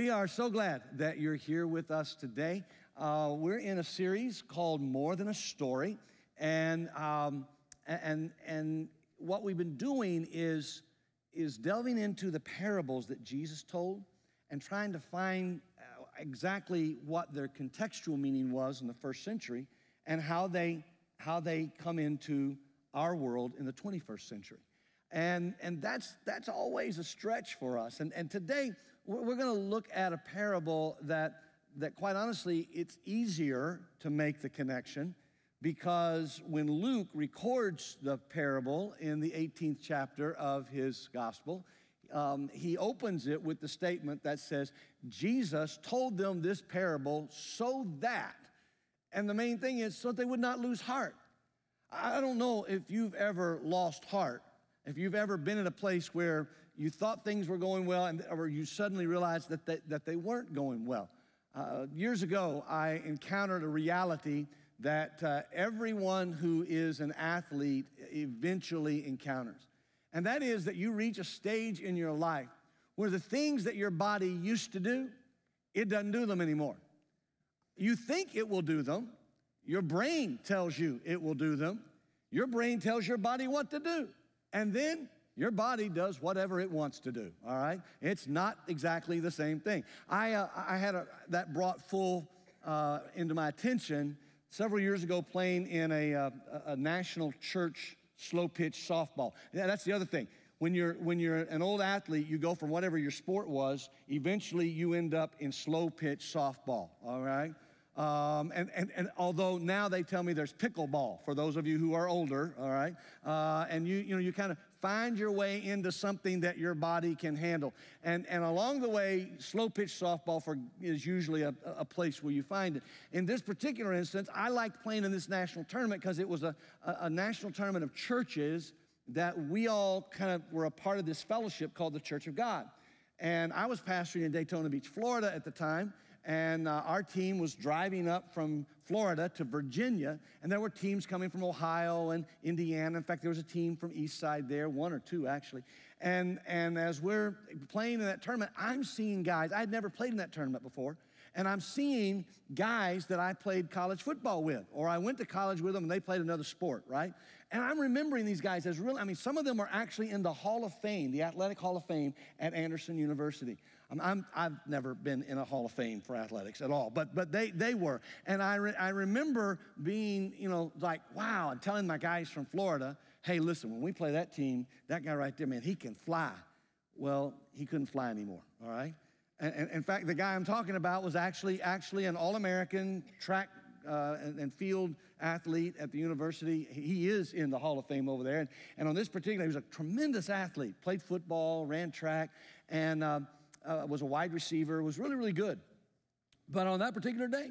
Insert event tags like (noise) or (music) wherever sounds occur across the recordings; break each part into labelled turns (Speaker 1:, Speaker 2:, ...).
Speaker 1: We are so glad that you're here with us today. Uh, we're in a series called More Than a Story, and um, and and what we've been doing is is delving into the parables that Jesus told and trying to find uh, exactly what their contextual meaning was in the first century and how they how they come into our world in the 21st century. And, and that's, that's always a stretch for us. And, and today, we're, going to look at a parable that, that, quite honestly, it's easier to make the connection because when Luke records the parable in the 18th chapter of his gospel, um, he opens it with the statement that says, Jesus told them this parable so that, and the main thing is, so they would not lose heart. I don't know if you've ever lost heart if you've ever been in a place where you thought things were going well and or you suddenly realized that they, that they weren't going well. Uh, years ago, I encountered a reality that uh, everyone who is an athlete eventually encounters. And that is that you reach a stage in your life where the things that your body used to do, it doesn't do them anymore. You think it will do them, your brain tells you it will do them, your brain tells your body what to do. And then your body does whatever it wants to do, all right? It's not exactly the same thing. I, uh, I had a, that brought full uh, into my attention several years ago playing in a, uh, a national church slow pitch softball. Yeah, that's the other thing. When you're, when you're an old athlete, you go from whatever your sport was, eventually you end up in slow pitch softball, all right? Um, and, and, and although now they tell me there's pickleball for those of you who are older, all right? Uh, and you, you know, you kind of find your way into something that your body can handle. And, and along the way, slow pitch softball for, is usually a, a place where you find it. In this particular instance, I liked playing in this national tournament because it was a, a, a national tournament of churches that we all kind of were a part of this fellowship called the Church of God. And I was pastoring in Daytona Beach, Florida at the time and uh, our team was driving up from Florida to Virginia, and there were teams coming from Ohio and Indiana. In fact, there was a team from East Side there, one or two actually. And, and as we're playing in that tournament, I'm seeing guys, I'd never played in that tournament before, and I'm seeing guys that I played college football with, or I went to college with them and they played another sport, right? And I'm remembering these guys as really, I mean, some of them are actually in the Hall of Fame, the Athletic Hall of Fame at Anderson University. I'm, i have never been in a Hall of Fame for athletics at all, but, but they, they were. And I, re, I remember being, you know, like, wow, and telling my guys from Florida, hey, listen, when we play that team, that guy right there, man, he can fly. Well, he couldn't fly anymore, all right? And, and in fact, the guy I'm talking about was actually, actually an All American track uh, and, and, field athlete at the university. He is in the Hall of Fame over there. And, and on this particular, he was a tremendous athlete, played football, ran track, and uh, uh, was a wide receiver, was really, really good. But on that particular day,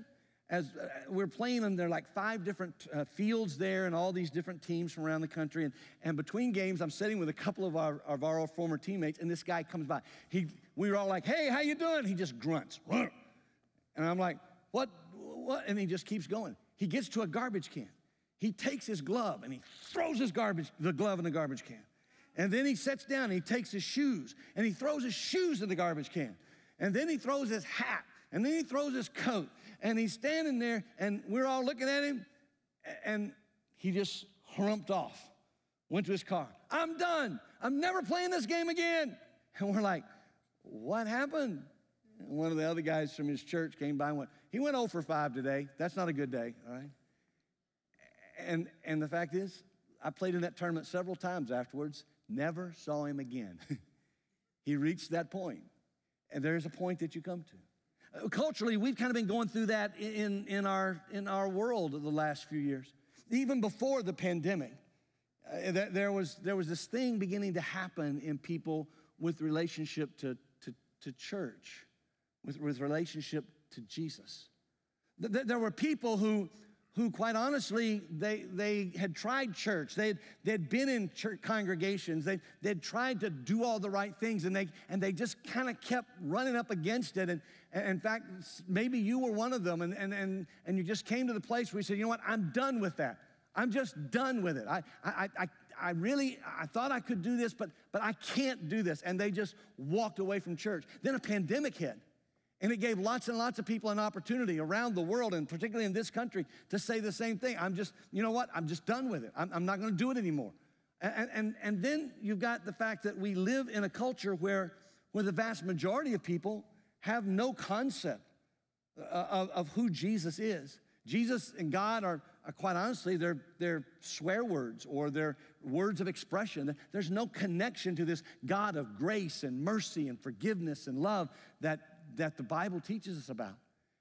Speaker 1: as uh, we're playing and there are like five different uh, fields there and all these different teams from around the country. And, and between games i'm sitting with a couple of our, of our former teammates and this guy comes by. He, we were all like hey how you doing? He just grunts. And i'm like what what? And he just keeps going. He gets to a garbage can. He takes his glove and he throws his garbage the glove in the garbage can and then he sits down and he takes his shoes and he throws his shoes in the garbage can and then he throws his hat and then he throws his coat and he's standing there, and we're all looking at him, and he just humped off, went to his car. I'm done. I'm never playing this game again. And we're like, what happened? And one of the other guys from his church came by and went, he went 0 for 5 today. That's not a good day, all right? And, and the fact is, I played in that tournament several times afterwards, never saw him again. (laughs) he reached that point. And there's a point that you come to. Uh, culturally, we've kind of been going through that in, in, our, in our world the last few years. Even before the pandemic, uh, there, was, there was this thing beginning to happen in people with relationship to, to, to church, with, with relationship to Jesus. There were people who, who quite honestly, they, they had tried church. They'd, they'd been in church congregations. They, they'd tried to do all the right things and they, and they just kind of kept running up against it. And, and, in fact, maybe you were one of them and, and, and, and you just came to the place where you said, you know what, I'm done with that. I'm just done with it. I, I, I, I really, I thought I could do this, but, but I can't do this. And they just walked away from church. Then a pandemic hit. And it gave lots and lots of people an opportunity around the world, and particularly in this country, to say the same thing. I'm just, you know what? I'm just done with it. I'm, I'm not going to do it anymore. And, and, and then you've got the fact that we live in a culture where, where the vast majority of people have no concept uh, of, of who Jesus is. Jesus and God are, are, quite honestly, they're, they're swear words or they're words of expression. There's no connection to this God of grace and mercy and forgiveness and love that, that the Bible teaches us about.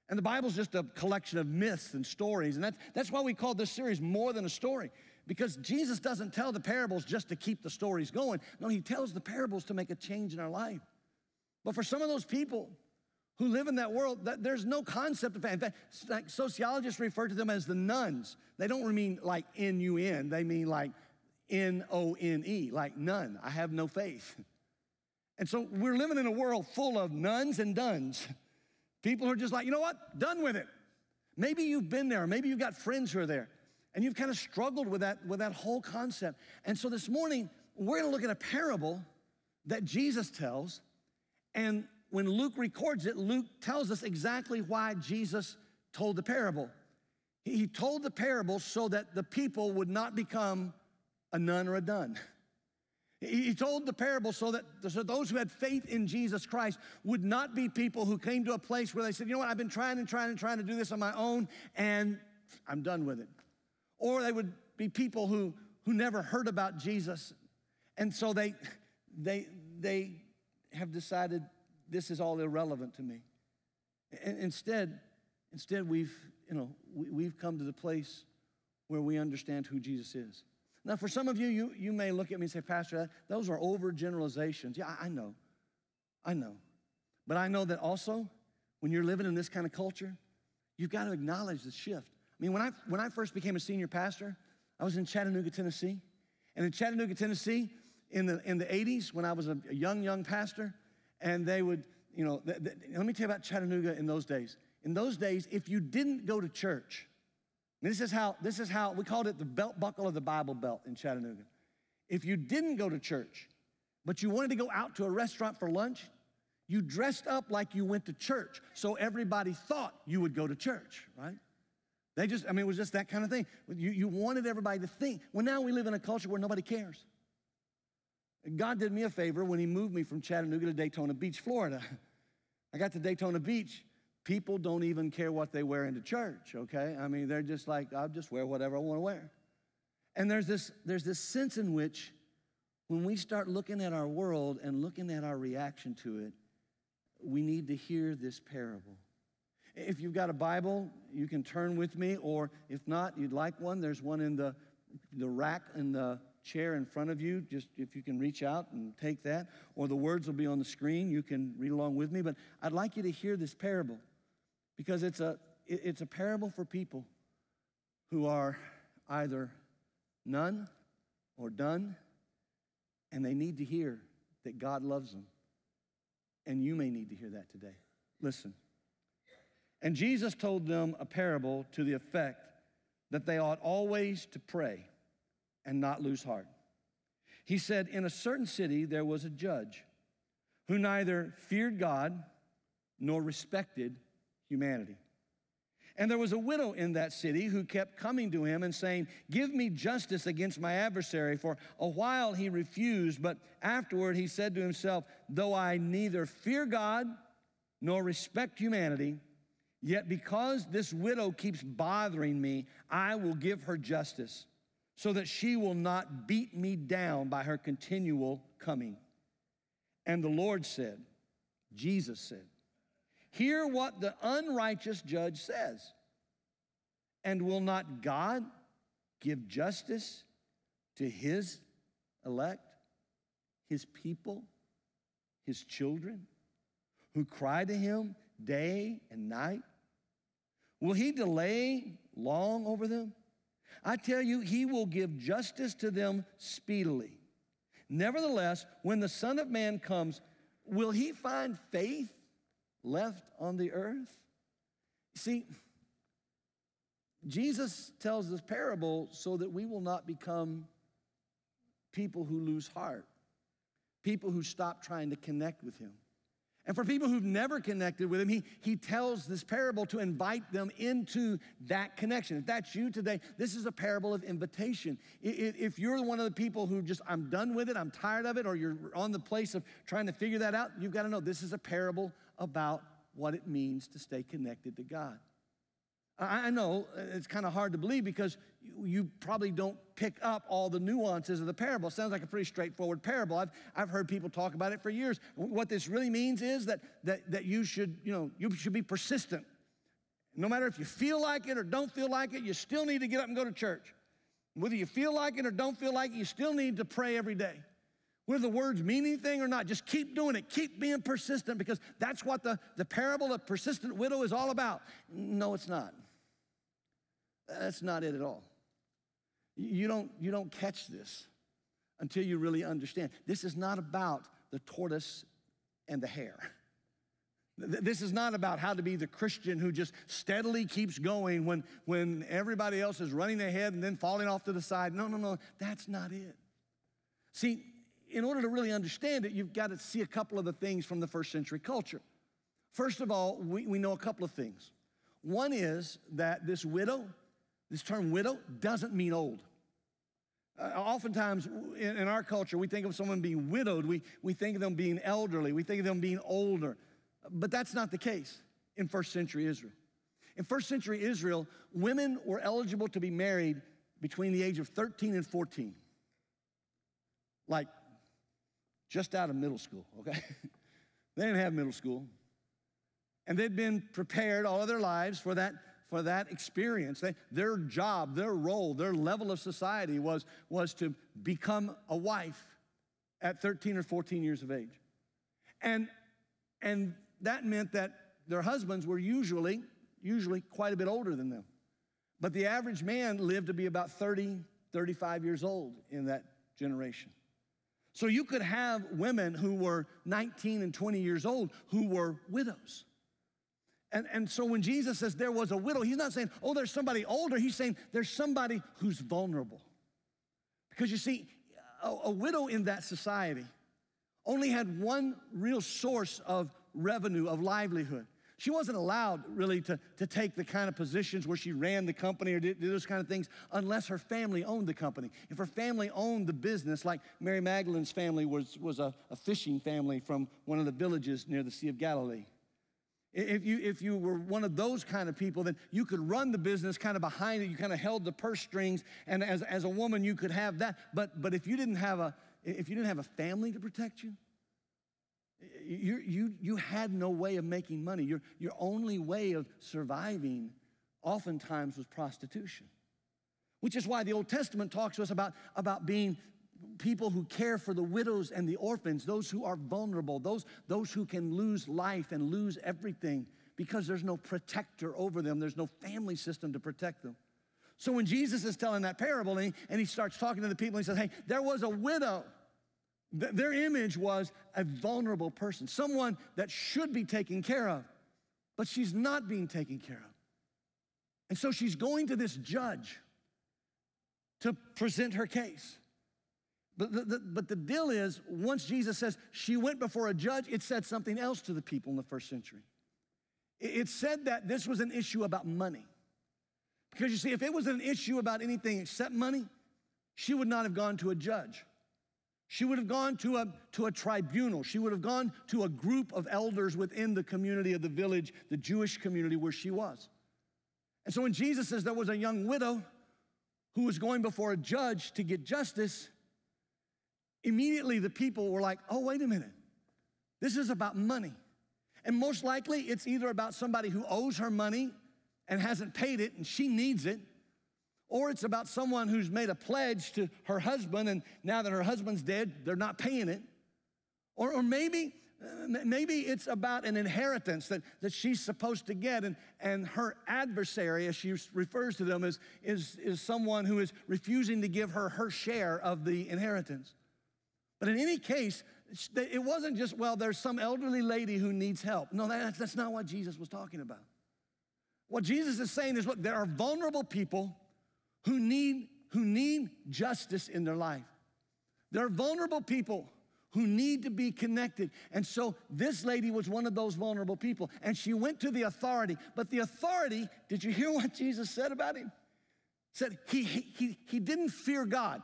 Speaker 1: And the Bible's just a collection of myths and stories. And that's, that's why we call this series more than a story. Because Jesus doesn't tell the parables just to keep the stories going. No, he tells the parables to make a change in our life. But for some of those people who live in that world, that there's no concept of In fact, like sociologists refer to them as the nuns. They don't mean like N-U-N. They mean like N-O-N-E, like none. I have no faith. (laughs) And so we're living in a world full of nuns and duns. People who are just like, you know what? Done with it. Maybe you've been there. Maybe you've got friends who are there. And you've kind of struggled with that, with that whole concept. And so this morning, we're gonna look at a parable that Jesus tells. And when Luke records it, Luke tells us exactly why Jesus told the parable. He told the parable so that the people would not become a nun or a dun. (laughs) He told the parable so that so those who had faith in Jesus Christ would not be people who came to a place where they said, you know what, I've been trying and trying and trying to do this on my own, and I'm done with it. Or they would be people who, who never heard about Jesus. And so they, they, they have decided this is all irrelevant to me. And instead, instead we've, you know, we, we've come to the place where we understand who Jesus is. Now, for some of you, you, you may look at me and say, Pastor, those are overgeneralizations. Yeah, I know. I know. But I know that also, when you're living in this kind of culture, you've got to acknowledge the shift. I mean, when I, when I first became a senior pastor, I was in Chattanooga, Tennessee. And in Chattanooga, Tennessee, in the, in the 80s, when I was a, a young, young pastor, and they would, you know, th- th- let me tell you about Chattanooga in those days. In those days, if you didn't go to church, this is how, this is how, we called it the belt buckle of the Bible belt in Chattanooga. If you didn't go to church, but you wanted to go out to a restaurant for lunch, you dressed up like you went to church so everybody thought you would go to church, right? They just, I mean, it was just that kind of thing. You, you wanted everybody to think. Well, now we live in a culture where nobody cares. God did me a favor when He moved me from Chattanooga to Daytona Beach, Florida. (laughs) I got to Daytona Beach. People don't even care what they wear into church, okay? I mean, they're just like, I'll just wear whatever I want to wear. And there's this, there's this sense in which when we start looking at our world and looking at our reaction to it, we need to hear this parable. If you've got a Bible, you can turn with me, or if not, you'd like one, there's one in the, the rack in the chair in front of you. Just if you can reach out and take that, or the words will be on the screen, you can read along with me. But I'd like you to hear this parable because it's a, it's a parable for people who are either none or done, and they need to hear that God loves them. And you may need to hear that today. Listen. And Jesus told them a parable to the effect that they ought always to pray and not lose heart. He said, In a certain city there was a judge who neither feared God nor respected humanity. And there was a widow in that city who kept coming to him and saying, Give me justice against my adversary. For a while he refused, but afterward he said to himself, Though I neither fear God nor respect humanity, Yet because this widow keeps bothering me, I will give her justice so that she will not beat me down by her continual coming. And the Lord said, Jesus said, Hear what the unrighteous judge says. And will not God give justice to his elect, his people, his children, who cry to him day and night? Will he delay long over them? I tell you, he will give justice to them speedily. Nevertheless, when the Son of Man comes, will he find faith left on the earth? See, Jesus tells this parable so that we will not become people who lose heart, people who stop trying to connect with him. And for people who've never connected with him, he, he tells this parable to invite them into that connection. If that's you today, this is a parable of invitation. If you're one of the people who just, I'm done with it, I'm tired of it, or you're on the place of trying to figure that out, you've got to know this is a parable about what it means to stay connected to God. I know uh, it's kind of hard to believe because you probably don't pick up all the nuances of the parable. It sounds like a pretty straightforward parable. I've, I've heard people talk about it for years. What this really means is that, that, that you, should, you, know, you should be persistent. No matter if you feel like it or don't feel like it, you still need to get up and go to church. Whether you feel like it or don't feel like it, you still need to pray every day. Whether the words mean anything or not, just keep doing it. Keep being persistent because that's what the, the parable of persistent widow is all about. No, it's not. That's not it at all. You don't, you don't catch this until you really understand. This is not about the tortoise and the hare. This is not about how to be the Christian who just steadily keeps going when, when everybody else is running ahead and then falling off to the side. No, no, no, that's not it. See, in order to really understand it, you've got to see a couple of the things from the first century culture. First of all, we, we know a couple of things. One is that this widow this term widow doesn't mean old. Uh, oftentimes in, in, our culture, we think of someone being widowed, we, we think of them being elderly, we think of them being older. But that's not the case in first century Israel. In first century Israel, women were eligible to be married between the age of 13 and 14. Like just out of middle school, okay? (laughs) they didn't have middle school. And they'd been prepared all of their lives for that for that experience. They, their job, their role, their level of society was, was to become a wife at 13 or 14 years of age. And, and that meant that their husbands were usually, usually quite a bit older than them. But the average man lived to be about 30, 35 years old in that generation. So you could have women who were 19 and 20 years old who were widows. And, and so when Jesus says there was a widow, he's not saying, oh, there's somebody older. He's saying there's somebody who's vulnerable. Because you see, a, a widow in that society only had one real source of revenue, of livelihood. She wasn't allowed really to, to take the kind of positions where she ran the company or did, did, those kind of things unless her family owned the company. If her family owned the business, like Mary Magdalene's family was, was a, a fishing family from one of the villages near the Sea of Galilee. If you, if you were one of those kind of people, then you could run the business kind of behind it. You kind of held the purse strings, and as, as a woman, you could have that. But, but if you didn't have a if you didn't have a family to protect you, you, you, you had no way of making money. Your, your only way of surviving oftentimes was prostitution. Which is why the Old Testament talks to us about, about being people who care for the widows and the orphans, those who are vulnerable, those, those who can lose life and lose everything because there's no protector over them, there's no family system to protect them. So when Jesus is telling that parable and he, and he starts talking to the people, he says, Hey, there was a widow. Th- their image was a vulnerable person, someone that should be taken care of, but she's not being taken care of. And so she's going to this judge to present her case. But the, the, but the deal is, once Jesus says she went before a judge, it said something else to the people in the first century. It, it said that this was an issue about money. Because you see, if it was an issue about anything except money, she would not have gone to a judge. She would have gone to a, to a tribunal. She would have gone to a group of elders within the community of the village, the Jewish community where she was. And so when Jesus says there was a young widow who was going before a judge to get justice, Immediately, the people were like, oh, wait a minute. This is about money. And most likely, it's either about somebody who owes her money and hasn't paid it and she needs it, or it's about someone who's made a pledge to her husband and now that her husband's dead, they're not paying it. Or, or maybe, uh, maybe it's about an inheritance that, that she's supposed to get, and, and her adversary, as she refers to them, is, is, is someone who is refusing to give her her share of the inheritance. But in any case, it wasn't just, well, there's some elderly lady who needs help. No, that's, that's not what Jesus was talking about. What Jesus is saying is, look, there are vulnerable people who need, who need justice in their life. There are vulnerable people who need to be connected. And so this lady was one of those vulnerable people. And she went to the authority. But the authority, did you hear what Jesus said about him? Said he, he, he didn't fear God.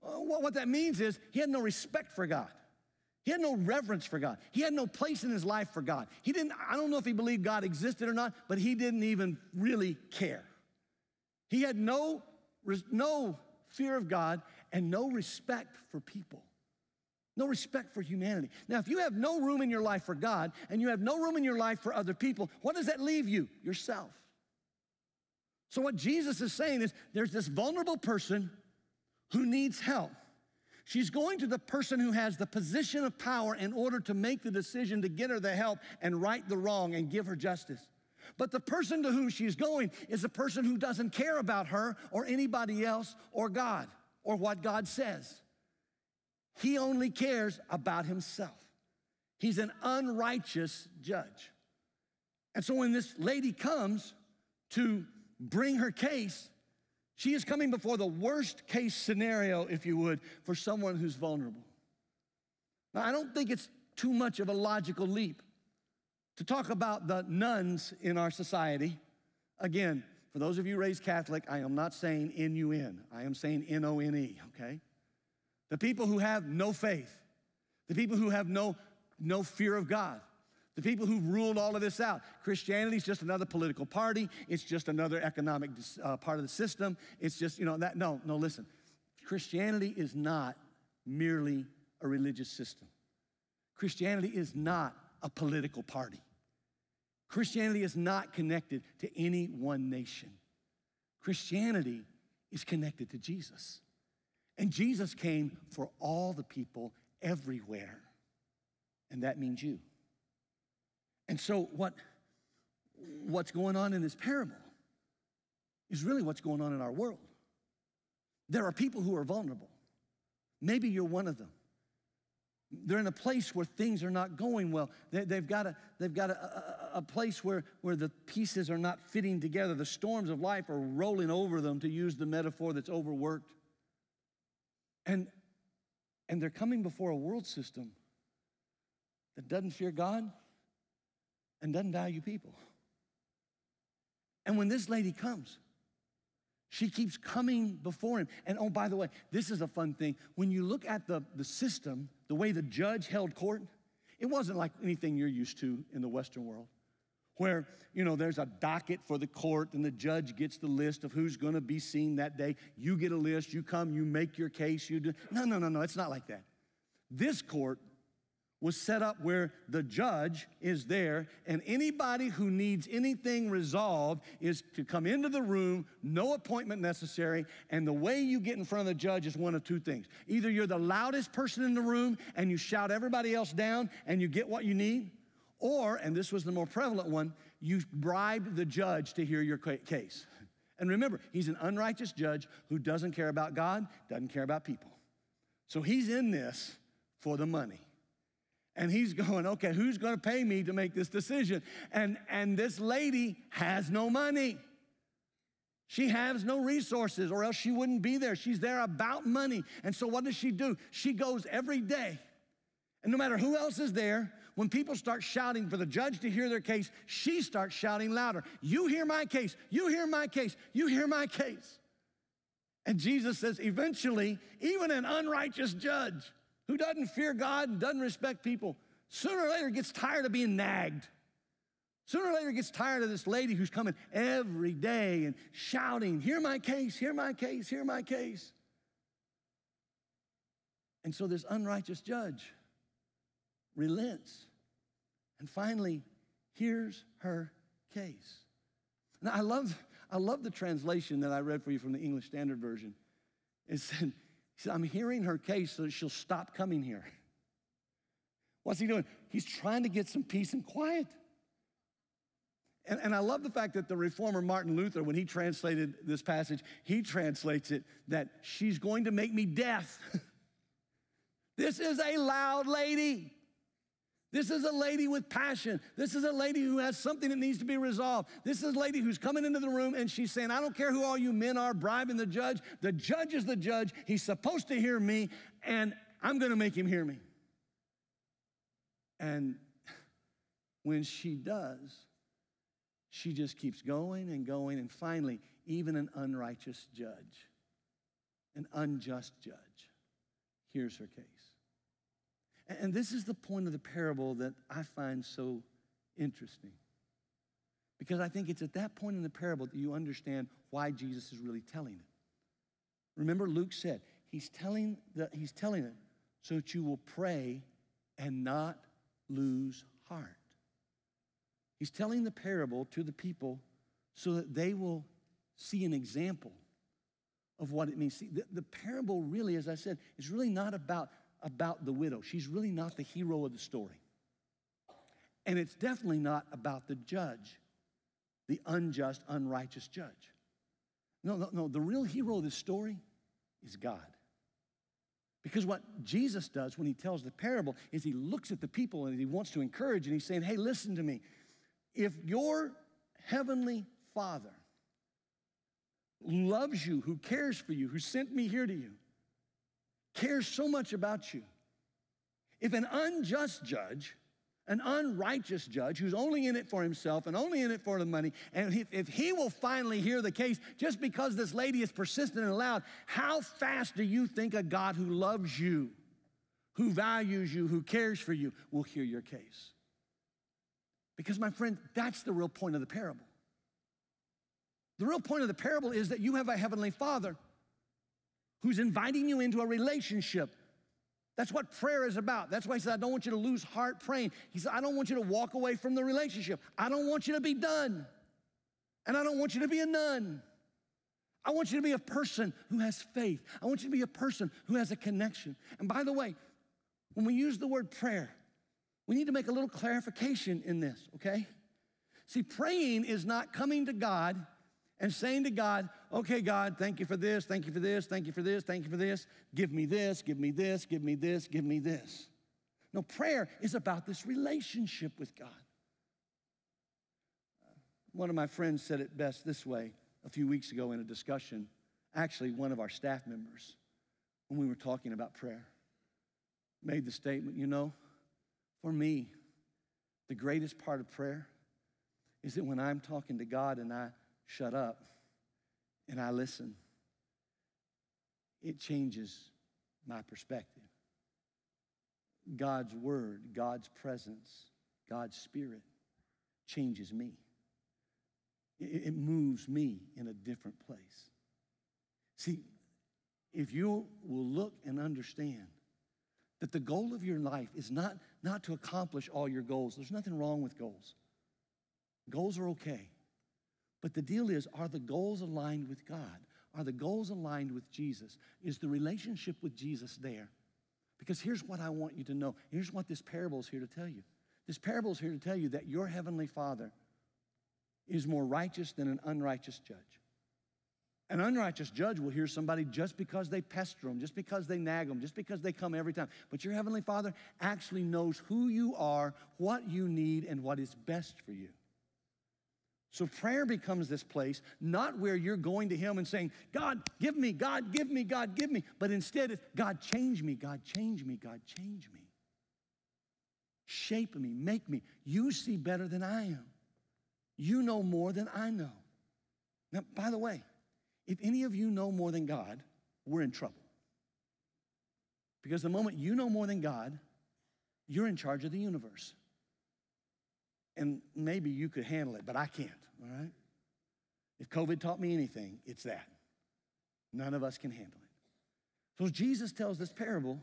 Speaker 1: What that means is he had no respect for God. He had no reverence for God. He had no place in his life for God. He didn't, I don't know if he believed God existed or not, but he didn't even really care. He had no, no fear of God and no respect for people. No respect for humanity. Now, if you have no room in your life for God and you have no room in your life for other people, what does that leave you? Yourself. So, what Jesus is saying is there's this vulnerable person who needs help. She's going to the person who has the position of power in order to make the decision to get her the help and right the wrong and give her justice. But the person to whom she's going is a person who doesn't care about her or anybody else or God or what God says. He only cares about himself. He's an unrighteous judge. And so when this lady comes to bring her case, she is coming before the worst case scenario, if you would, for someone who's vulnerable. Now, I don't think it's too much of a logical leap to talk about the nuns in our society. Again, for those of you raised Catholic, I am not saying N U N, I am saying N O N E, okay? The people who have no faith, the people who have no, no fear of God, the people who ruled all of this out. Christianity is just another political party. It's just another economic uh, part of the system. It's just, you know, that. No, no, listen. Christianity is not merely a religious system. Christianity is not a political party. Christianity is not connected to any one nation. Christianity is connected to Jesus. And Jesus came for all the people everywhere. And that means you. And so, what, what's going on in this parable is really what's going on in our world. There are people who are vulnerable. Maybe you're one of them. They're in a place where things are not going well. They, have got, a, they've got a, a, a, place where, where the pieces are not fitting together. The storms of life are rolling over them, to use the metaphor that's overworked. And, and they're coming before a world system that doesn't fear God and doesn't value people. And when this lady comes, she keeps coming before him. And oh, by the way, this is a fun thing. When you look at the, the system, the way the judge held court, it wasn't like anything you're used to in the Western world where you know there's a docket for the court and the judge gets the list of who's going to be seen that day. You get a list you come you make your case you do no no no no it's not like that. This court was set up where the judge is there and anybody who needs anything resolved is to come into the room no appointment necessary and the way you get in front of the judge is one of two things either you're the loudest person in the room and you shout everybody else down and you get what you need or, and this was the more prevalent one, you bribe the judge to hear your case. And remember, he's an unrighteous judge who doesn't care about God, doesn't care about people. So he's in this for the money. And he's going, okay, who's going to pay me to make this decision? And, and this lady has no money. She has no resources, or else she wouldn't be there. She's there about money. And so, what does she do? She goes every day. And no matter who else is there, when people start shouting for the judge to hear their case, she starts shouting louder. You hear my case. You hear my case. You hear my case. And Jesus says, eventually, even an unrighteous judge who doesn't fear God and doesn't respect people, sooner or later gets tired of being nagged. Sooner or later gets tired of this lady who's coming every day and shouting, Hear my case, hear my case, hear my case. And so this unrighteous judge relents and finally hears her case. Now, I love, I love the translation that I read for you from the English Standard Version. It said, said, I'm hearing her case so she'll stop coming here. (laughs) What's he doing? He's trying to get some peace and quiet. And, and I love the fact that the reformer Martin Luther, when he translated this passage, he translates it that she's going to make me deaf. (laughs) this is a loud lady. This is a lady with passion. This is a lady who has something that needs to be resolved. This is a lady who's coming into the room and she's saying, I don't care who all you men are bribing the judge. The judge is the judge. He's supposed to hear me, and I'm going to make him hear me. And when she does, she just keeps going and going. And finally, even an unrighteous judge, an unjust judge, hears her case. And this is the point of the parable that I find so interesting. Because I think it's at that point in the parable that you understand why Jesus is really telling it. Remember, Luke said, He's telling, the, he's telling it so that you will pray and not lose heart. He's telling the parable to the people so that they will see an example of what it means. See, the, the parable really, as I said, is really not about, about the widow. She's really not the hero of the story. And it's definitely not about the judge, the unjust, unrighteous judge. No, no, no. The real hero of this story is God. Because what Jesus does when he tells the parable is he looks at the people and he wants to encourage and he's saying, hey, listen to me. If your heavenly Father loves you, who cares for you, who sent me here to you, cares so much about you, if an unjust judge an unrighteous judge who's only in it for himself and only in it for the money, and if, if he will finally hear the case just because this lady is persistent and loud, how fast do you think a God who loves you, who values you, who cares for you, will hear your case? Because, my friend, that's the real point of the parable. The real point of the parable is that you have a heavenly father who's inviting you into a relationship that's what prayer is about. That's why he said, I don't want you to lose heart praying. He said, I don't want you to walk away from the relationship. I don't want you to be done. And I don't want you to be a nun. I want you to be a person who has faith. I want you to be a person who has a connection. And by the way, when we use the word prayer, we need to make a little clarification in this, okay? See, praying is not coming to God and saying to God, okay, God, thank you for this, thank you for this, thank you for this, thank you for this, give me this, give me this, give me this, give me this. No, prayer is about this relationship with God. One of my friends said it best this way a few weeks ago in a discussion, actually, one of our staff members, when we were talking about prayer, made the statement, you know, for me, the greatest part of prayer is that when I'm talking to God and I shut up and I listen, it changes my perspective. God's word, God's presence, God's spirit changes me. It, moves me in a different place. See, if you will look and understand that the goal of your life is not, not to accomplish all your goals, there's nothing wrong with goals. Goals are okay. But the deal is are the goals aligned with God? Are the goals aligned with Jesus? Is the relationship with Jesus there? Because here's what I want you to know. Here's what this parable is here to tell you. This parable is here to tell you that your heavenly Father is more righteous than an unrighteous judge. An unrighteous judge will hear somebody just because they pester them, just because they nag them, just because they come every time. But your heavenly Father actually knows who you are, what you need, and what is best for you. So prayer becomes this place, not where you're going to Him and saying, God, give me, God, give me, God, give me. But instead, it's God, change me, God, change me, God, change me. Shape me, make me. You see better than I am. You know more than I know. Now, by the way, if any of you know more than God, we're in trouble. Because the moment you know more than God, you're in charge of the universe and maybe you could handle it, but I can't, all right? If COVID taught me anything, it's that. None of us can handle it. So Jesus tells this parable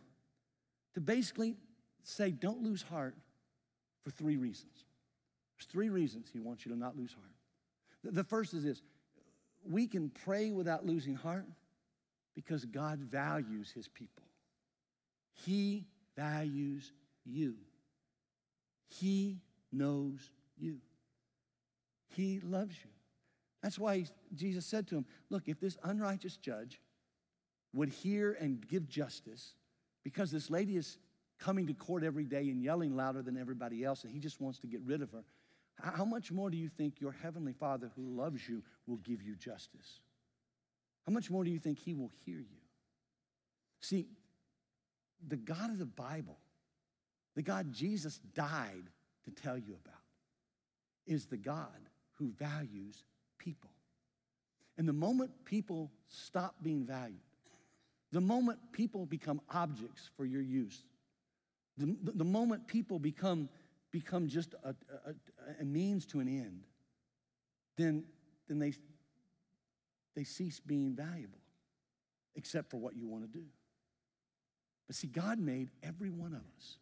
Speaker 1: to basically say, don't lose heart for three reasons. There's three reasons he wants you to not lose heart. The first is this we can pray without losing heart because God values his people. He values you. He knows you. He loves you. That's why Jesus said to him, Look, if this unrighteous judge would hear and give justice, because this lady is coming to court every day and yelling louder than everybody else, and he just wants to get rid of her, how much more do you think your heavenly Father who loves you will give you justice? How much more do you think he will hear you? See, the God of the Bible the God Jesus died to tell you about, is the God who values people. And the moment people stop being valued, the moment people become objects for your use, the, the, moment people become, become just a, a, a means to an end, then, then they, they cease being valuable, except for what you want to do. But see, God made every one of us.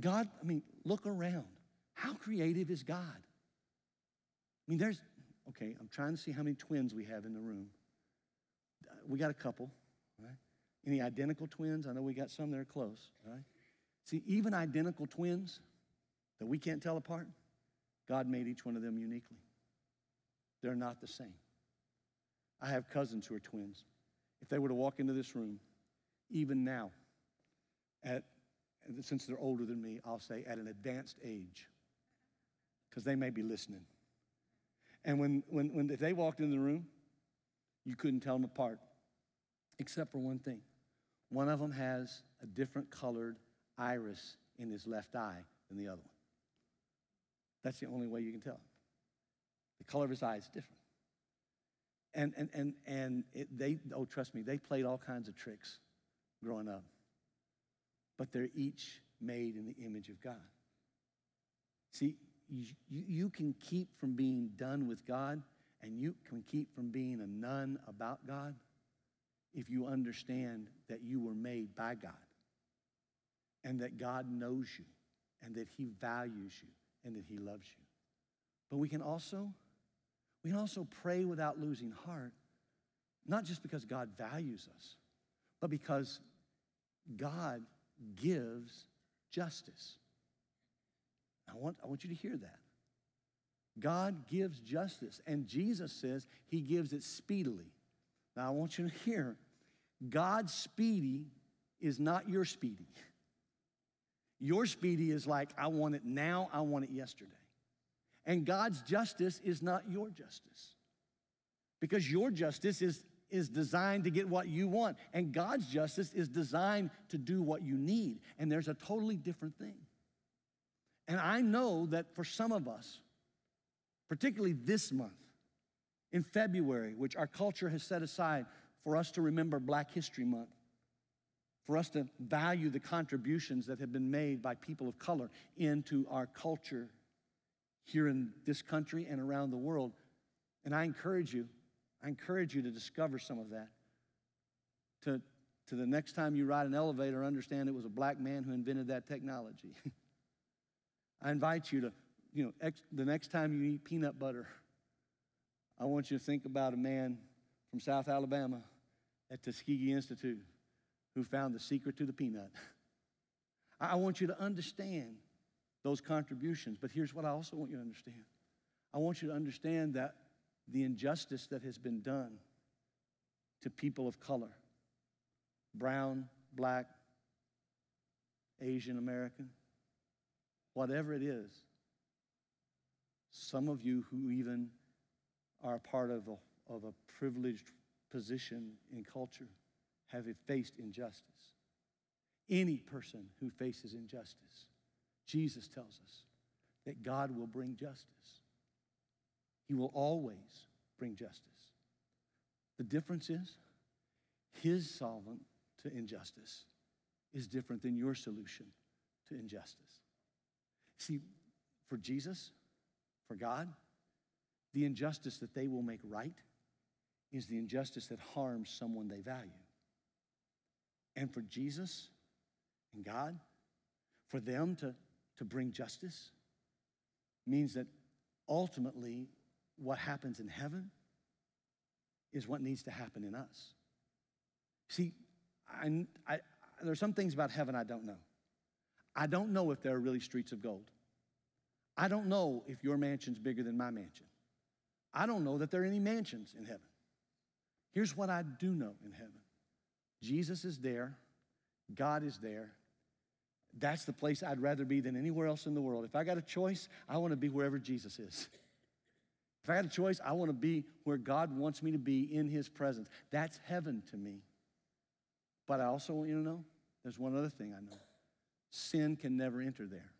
Speaker 1: God, I mean, look around. How creative is God? I mean, there's, okay, I'm trying to see how many twins we have in the room. Uh, we got a couple, right? Any identical twins? I know we got some that are close, right? See, even identical twins that we can't tell apart, God made each one of them uniquely. They're not the same. I have cousins who are twins. If they were to walk into this room, even now, at, since they're older than me, I'll say at an advanced age, because they may be listening. And when, when, when they walked in the room, you couldn't tell them apart, except for one thing. One of them has a different colored iris in his left eye than the other one. That's the only way you can tell. The color of his eye is different. And, and, and, and it, they, oh, trust me, they played all kinds of tricks growing up. But they're each made in the image of God. See, you, you can keep from being done with God and you can keep from being a nun about God if you understand that you were made by God and that God knows you and that he values you and that he loves you. But we can also we can also pray without losing heart, not just because God values us, but because God gives justice. I want, I want you to hear that. God gives justice, and Jesus says he gives it speedily. Now, I want you to hear God's speedy is not your speedy. Your speedy is like, I want it now, I want it yesterday. And God's justice is not your justice. Because your justice is, is designed to get what you want, and God's justice is designed to do what you need. And there's a totally different thing. And I know that for some of us, particularly this month, in February, which our culture has set aside for us to remember Black History Month, for us to value the contributions that have been made by people of color into our culture here in this country and around the world. And I encourage you, I encourage you to discover some of that. To, to the next time you ride an elevator, understand it was a black man who invented that technology. (laughs) I invite you to, you know, ex, the next time you eat peanut butter, I want you to think about a man from South Alabama at Tuskegee Institute who found the secret to the peanut. (laughs) I want you to understand those contributions, but here's what I also want you to understand I want you to understand that the injustice that has been done to people of color, brown, black, Asian American, whatever it is, some of you who even are part of a, of a privileged position in culture have faced injustice. Any person who faces injustice, Jesus tells us that God will bring justice. He will always bring justice. The difference is his solvent to injustice is different than your solution to injustice. See, for Jesus, for God, the injustice that they will make right is the injustice that harms someone they value. And for Jesus and God, for them to, to bring justice means that ultimately what happens in heaven is what needs to happen in us. See, I, I, there are some things about heaven I don't know. I don't know if there are really streets of gold. I don't know if your mansion's bigger than my mansion. I don't know that there are any mansions in heaven. Here's what I do know in heaven Jesus is there, God is there. That's the place I'd rather be than anywhere else in the world. If I got a choice, I want to be wherever Jesus is. If I had a choice, I want to be where God wants me to be in His presence. That's heaven to me. But I also want you to know there's one other thing I know sin can never enter there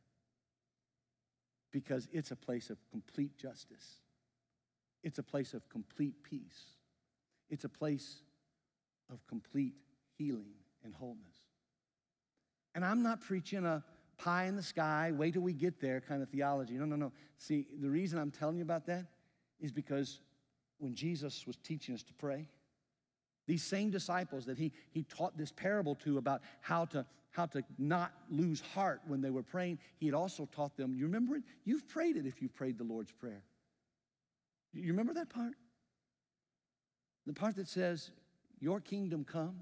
Speaker 1: because it's a place of complete justice. It's a place of complete peace. It's a place of complete healing and wholeness. And I'm not preaching a pie in the sky, wait till we get there kind of theology. No, no, no. See, the reason I'm telling you about that is because when Jesus was teaching us to pray, these same disciples that he, he taught this parable to about how to, how to not lose heart when they were praying, he had also taught them, you remember it? You've prayed it if you've prayed the Lord's Prayer. You remember that part? The part that says, Your kingdom come,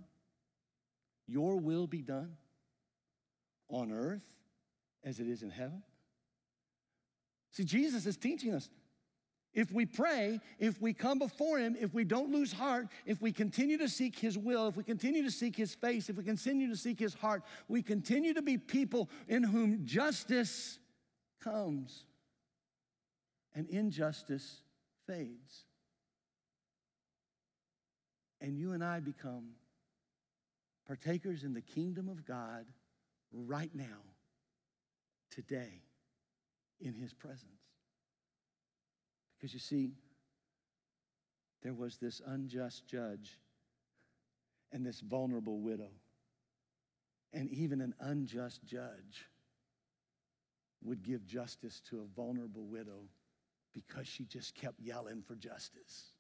Speaker 1: your will be done on earth as it is in heaven. See, Jesus is teaching us if we pray, if we come before Him, if we don't lose heart, if we continue to seek His will, if we continue to seek His face, if we continue to seek His heart, we continue to be people in whom justice comes and injustice fades. And you and I become partakers in the kingdom of God right now, today, in His presence. Because you see, there was this unjust judge and this vulnerable widow. And even an unjust judge would give justice to a vulnerable widow because she just kept yelling for justice.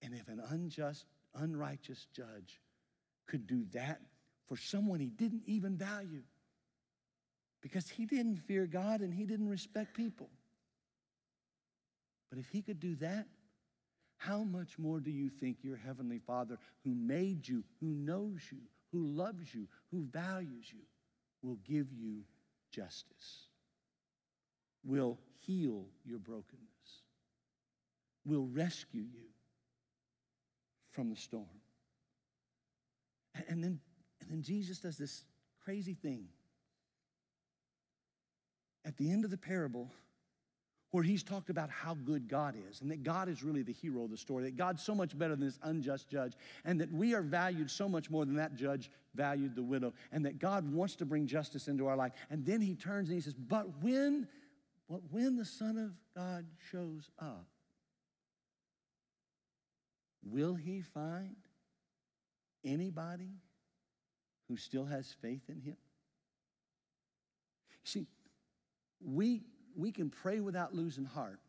Speaker 1: And if an unjust, unrighteous judge could do that for someone he didn't even value because he didn't fear God and he didn't respect people, but if he could do that, how much more do you think your Heavenly Father, who made you, who knows you, who loves you, who values you, will give you justice, will heal your brokenness, will rescue you from the storm? And then, and then Jesus does this crazy thing. At the end of the parable, where he's talked about how good God is and that God is really the hero of the story, that God's so much better than this unjust judge, and that we are valued so much more than that judge valued the widow, and that God wants to bring justice into our life. And then he turns and he says, But when, but when the Son of God shows up, will he find anybody who still has faith in him? See, we we can pray without losing heart.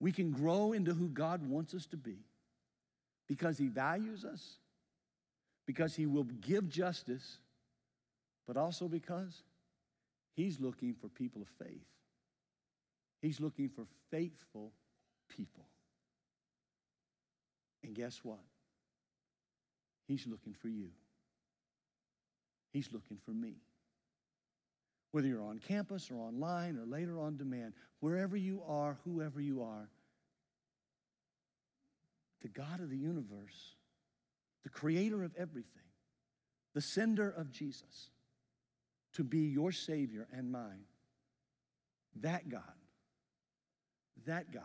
Speaker 1: We can grow into who God wants us to be because He values us, because He will give justice, but also because He's looking for people of faith. He's looking for faithful people. And guess what? He's looking for you. He's looking for me whether you're on campus or online or later on demand, wherever you are, whoever you are, the God of the universe, the creator of everything, the sender of Jesus to be your Savior and mine, that God, that God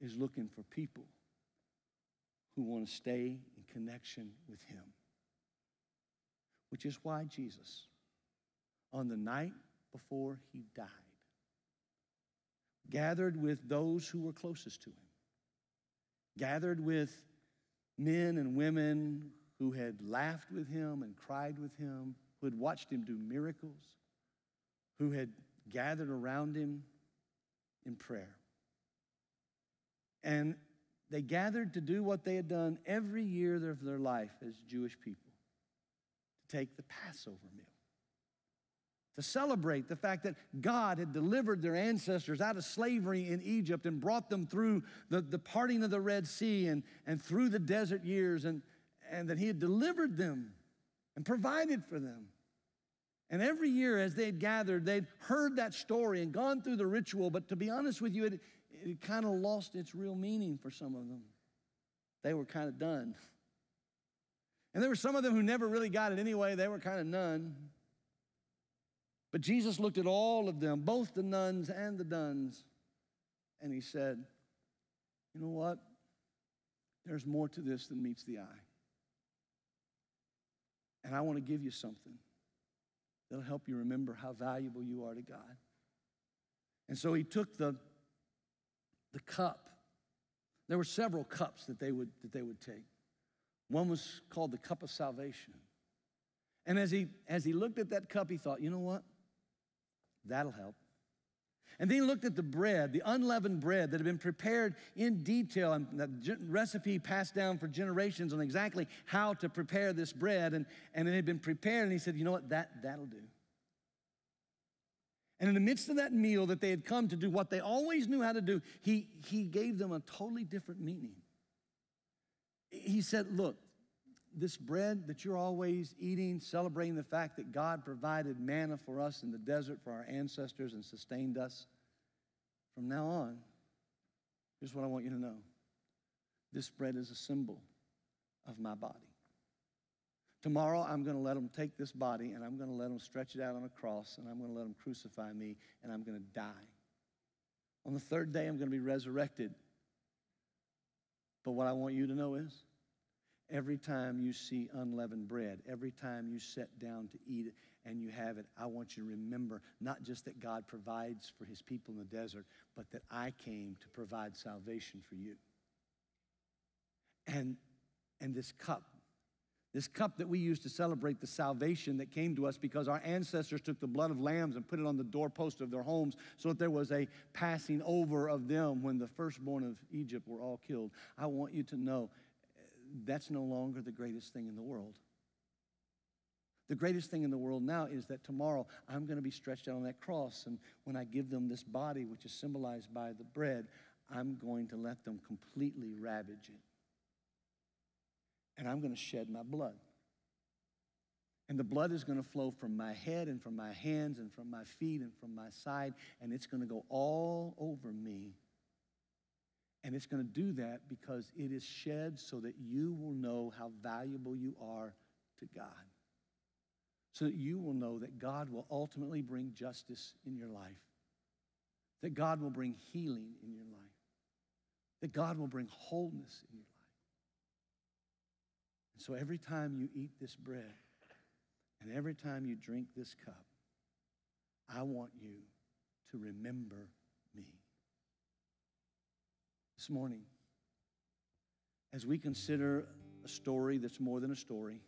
Speaker 1: is looking for people who want to stay in connection with Him. Which is why Jesus on the night before he died, gathered with those who were closest to him, gathered with men and women who had laughed with him and cried with him, who had watched him do miracles, who had gathered around him in prayer. And they gathered to do what they had done every year of their life as Jewish people to take the Passover meal to celebrate the fact that God had delivered their ancestors out of slavery in Egypt and brought them through the, the parting of the Red Sea and, and through the desert years, and, and that He had delivered them and provided for them. And every year, as they'd gathered, they'd heard that story and gone through the ritual, but to be honest with you, it, it kind of lost its real meaning for some of them. They were kind of done. And there were some of them who never really got it anyway, they were kind of none. But Jesus looked at all of them, both the nones and the dones, and he said, You know what? There's more to this than meets the eye. And I want to give you something that'll help you remember how valuable you are to God. And so he took the, the cup. There were several cups that they would, that they would take. One was called the cup of salvation. And as he, as he looked at that cup, he thought, you know what? That'll help. And then he looked at the bread, the unleavened bread that had been prepared in detail, and the recipe passed down for generations on exactly how to prepare this bread. And, and it had been prepared, and he said, You know what? That, that'll do. And in the midst of that meal that they had come to do what they always knew how to do, he, he gave them a totally different meaning. He said, Look, this bread that you're always eating, celebrating the fact that God provided manna for us in the desert for our ancestors and sustained us, from now on, here's what I want you to know this bread is a symbol of my body. Tomorrow, I'm going to let them take this body and I'm going to let them stretch it out on a cross and I'm going to let them crucify me and I'm going to die. On the third day, I'm going to be resurrected. But what I want you to know is every time you see unleavened bread, every time you sit down to eat it and you have it, I want you to remember not just that God provides for his people in the desert, but that I came to provide salvation for you. And, and this cup, this cup that we use to celebrate the salvation that came to us because our ancestors took the blood of lambs and put it on the doorpost of their homes so that there was a passing over of them when the firstborn of Egypt were all killed. I want you to know that's no longer the greatest thing in the world. The greatest thing in the world now is that tomorrow I'm going to be stretched out on that cross, and when I give them this body, which is symbolized by the bread, I'm going to let them completely ravage it and I'm going to shed my blood. And the blood is going to flow from my head and from my hands and from my feet and from my side, and it's going to go all over me. And it's going to do that because it is shed so that you will know how valuable you are to God. So that you will know that God will ultimately bring justice in your life, that God will bring healing in your life, that God will bring wholeness in your life. And so every time you eat this bread and every time you drink this cup, I want you to remember me. This morning, as we consider a story that's more than a story,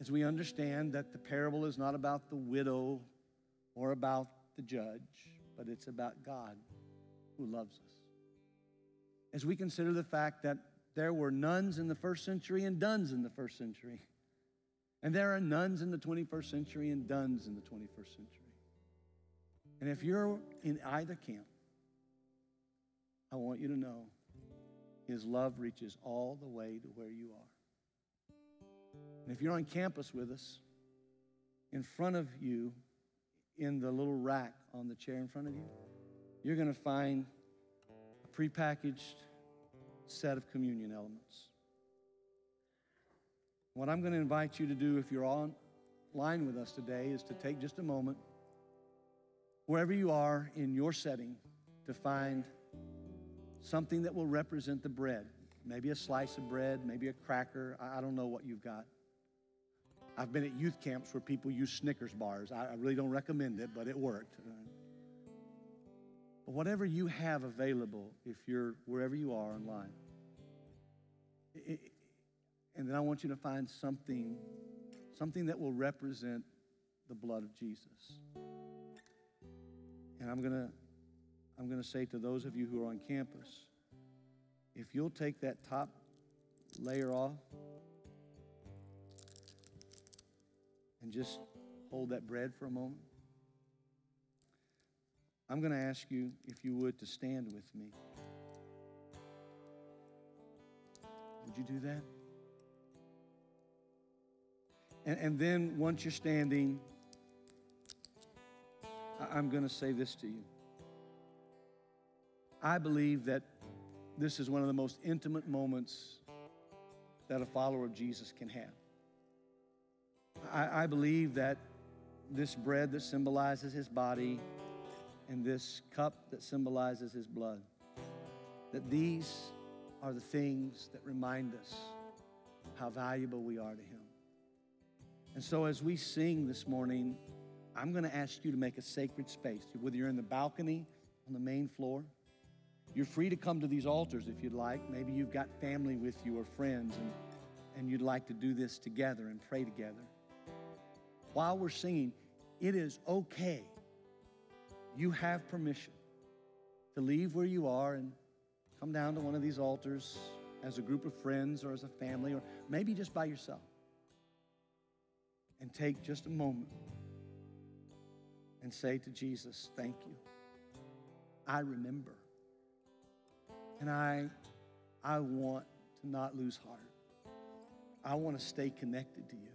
Speaker 1: as we understand that the parable is not about the widow or about the judge, but it's about God who loves us. As we consider the fact that there were nones in the first century and dones in the first century. And there are nones in the 21st century and dones in the 21st century. And if you're in either camp, I want you to know his love reaches all the way to where you are. And if you're on campus with us, in front of you, in the little rack on the chair in front of you, you're going to find a prepackaged set of communion elements. What I'm going to invite you to do if you're on line with us today is to take just a moment, wherever you are in your setting, to find something that will represent the bread. Maybe a slice of bread, maybe a cracker. I don't know what you've got. I've been at youth camps where people use Snickers bars. I really don't recommend it, but it worked. But whatever you have available, if you're wherever you are online, it, and then I want you to find something, something that will represent the blood of Jesus. And I'm gonna, I'm gonna say to those of you who are on campus, if you'll take that top layer off and just hold that bread for a moment. I'm going to ask you, if you would, to stand with me. Would you do that? And, and then once you're standing, I'm going to say this to you. I believe that this is one of the most intimate moments that a follower of Jesus can have. I, I believe that this bread that symbolizes his body and this cup that symbolizes his blood, that these are the things that remind us how valuable we are to him. And so, as we sing this morning, I'm going to ask you to make a sacred space, whether you're in the balcony, on the main floor. You're free to come to these altars if you'd like. Maybe you've got family with you or friends, and, and you'd like to do this together and pray together. While we're singing, it is okay. You have permission to leave where you are and come down to one of these altars as a group of friends or as a family, or maybe just by yourself and take just a moment and say to Jesus, Thank you. I remember. And I, I want to not lose heart. I want to stay connected to you.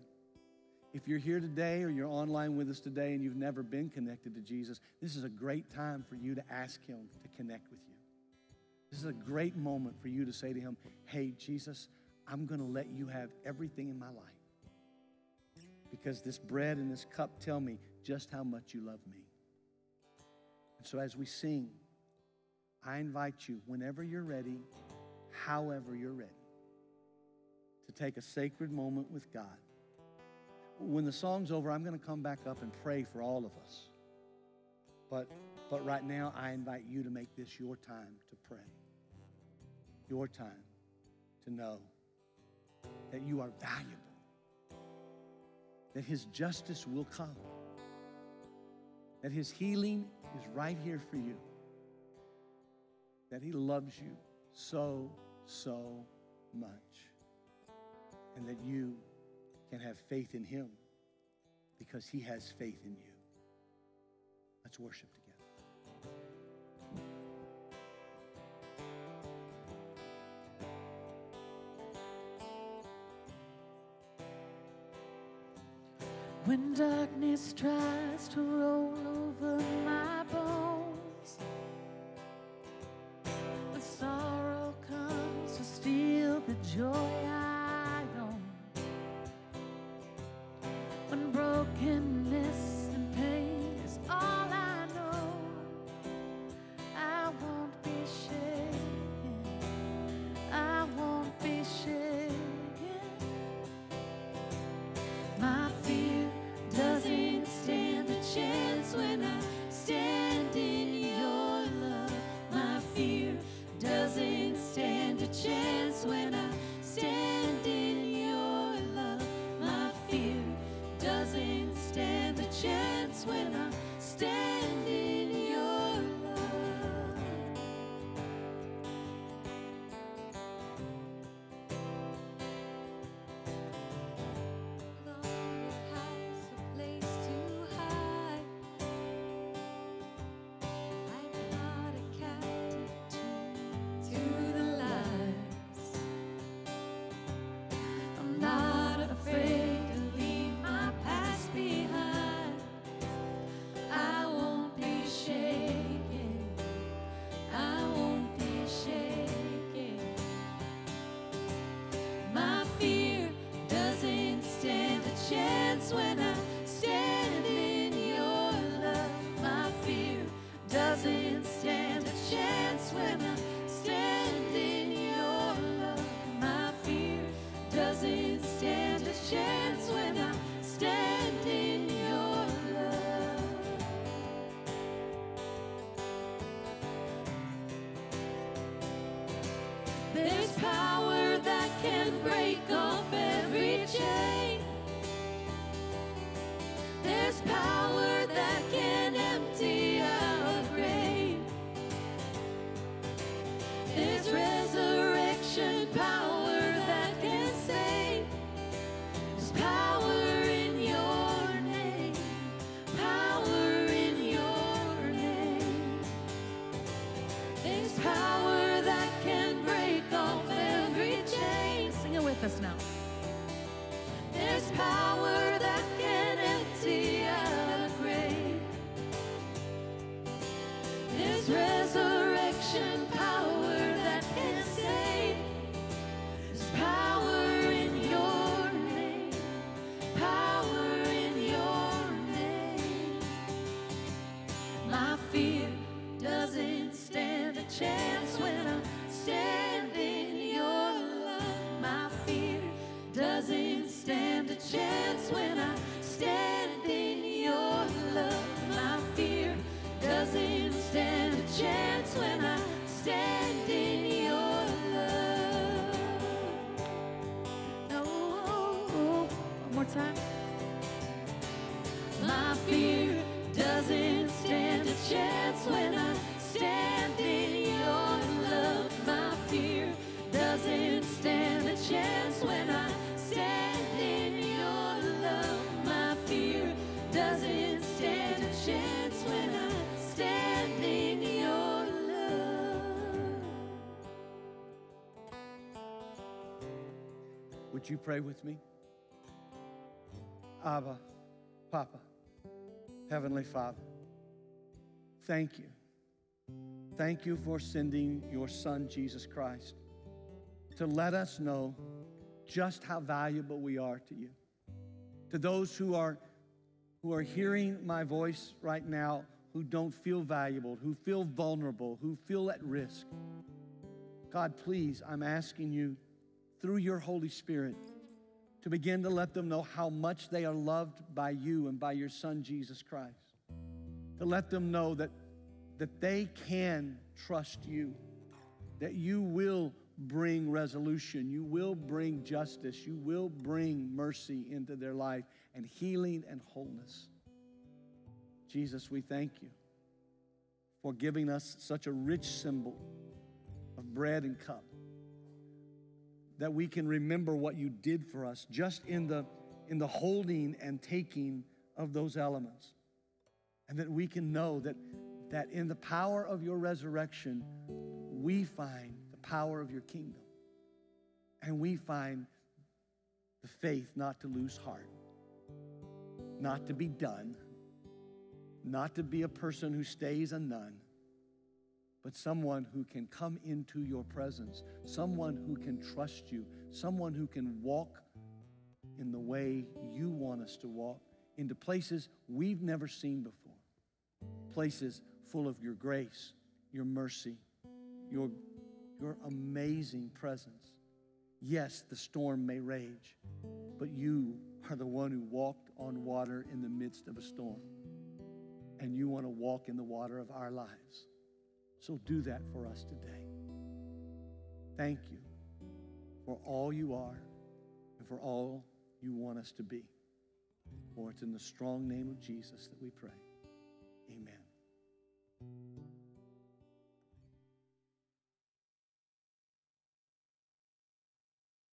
Speaker 1: If you're here today or you're online with us today and you've never been connected to Jesus, this is a great time for you to ask Him to connect with you. This is a great moment for you to say to Him, Hey, Jesus, I'm going to let you have everything in my life because this bread and this cup tell me just how much you love me. And so as we sing, I invite you, whenever you're ready, however you're ready, to take a sacred moment with God. When the song's over, I'm going to come back up and pray for all of us. But, but right now, I invite you to make this your time to pray, your time to know that you are valuable that His justice will come, that His healing is right here for you, that He loves you so, so much, and that you can have faith in Him because He has faith in you. Let's worship together.
Speaker 2: When darkness tries to roll over my
Speaker 3: stand a chance when I
Speaker 1: Would you pray with me? Abba, Papa, Heavenly Father, thank you. Thank you for sending your Son, Jesus Christ, to let us know just how valuable we are to you. To those who are, who are hearing my voice right now, who don't feel valuable, who feel vulnerable, who feel at risk, God, please, I'm asking you through your Holy Spirit to begin to let them know how much they are loved by you and by your Son, Jesus Christ. To let them know that, that they can trust you, that you will bring resolution, you will bring justice, you will bring mercy into their life and healing and wholeness. Jesus, we thank you for giving us such a rich symbol of bread and cup that we can remember what you did for us just in the in the holding and taking of those elements. And that we can know that that in the power of your resurrection we find the power of your kingdom. And we find the faith not to lose heart not to be done not to be a person who stays a none but someone who can come into your presence, someone who can trust you, someone who can walk in the way you want us to walk, into places we've never seen before, places full of your grace, your mercy, your, your amazing presence. Yes, the storm may rage, but you are the one who walked on water in the midst of a storm. And you want to walk in the water of our lives. So do that for us today. Thank you for all you are and for all you want us to be. For it's in the strong name of Jesus that we pray.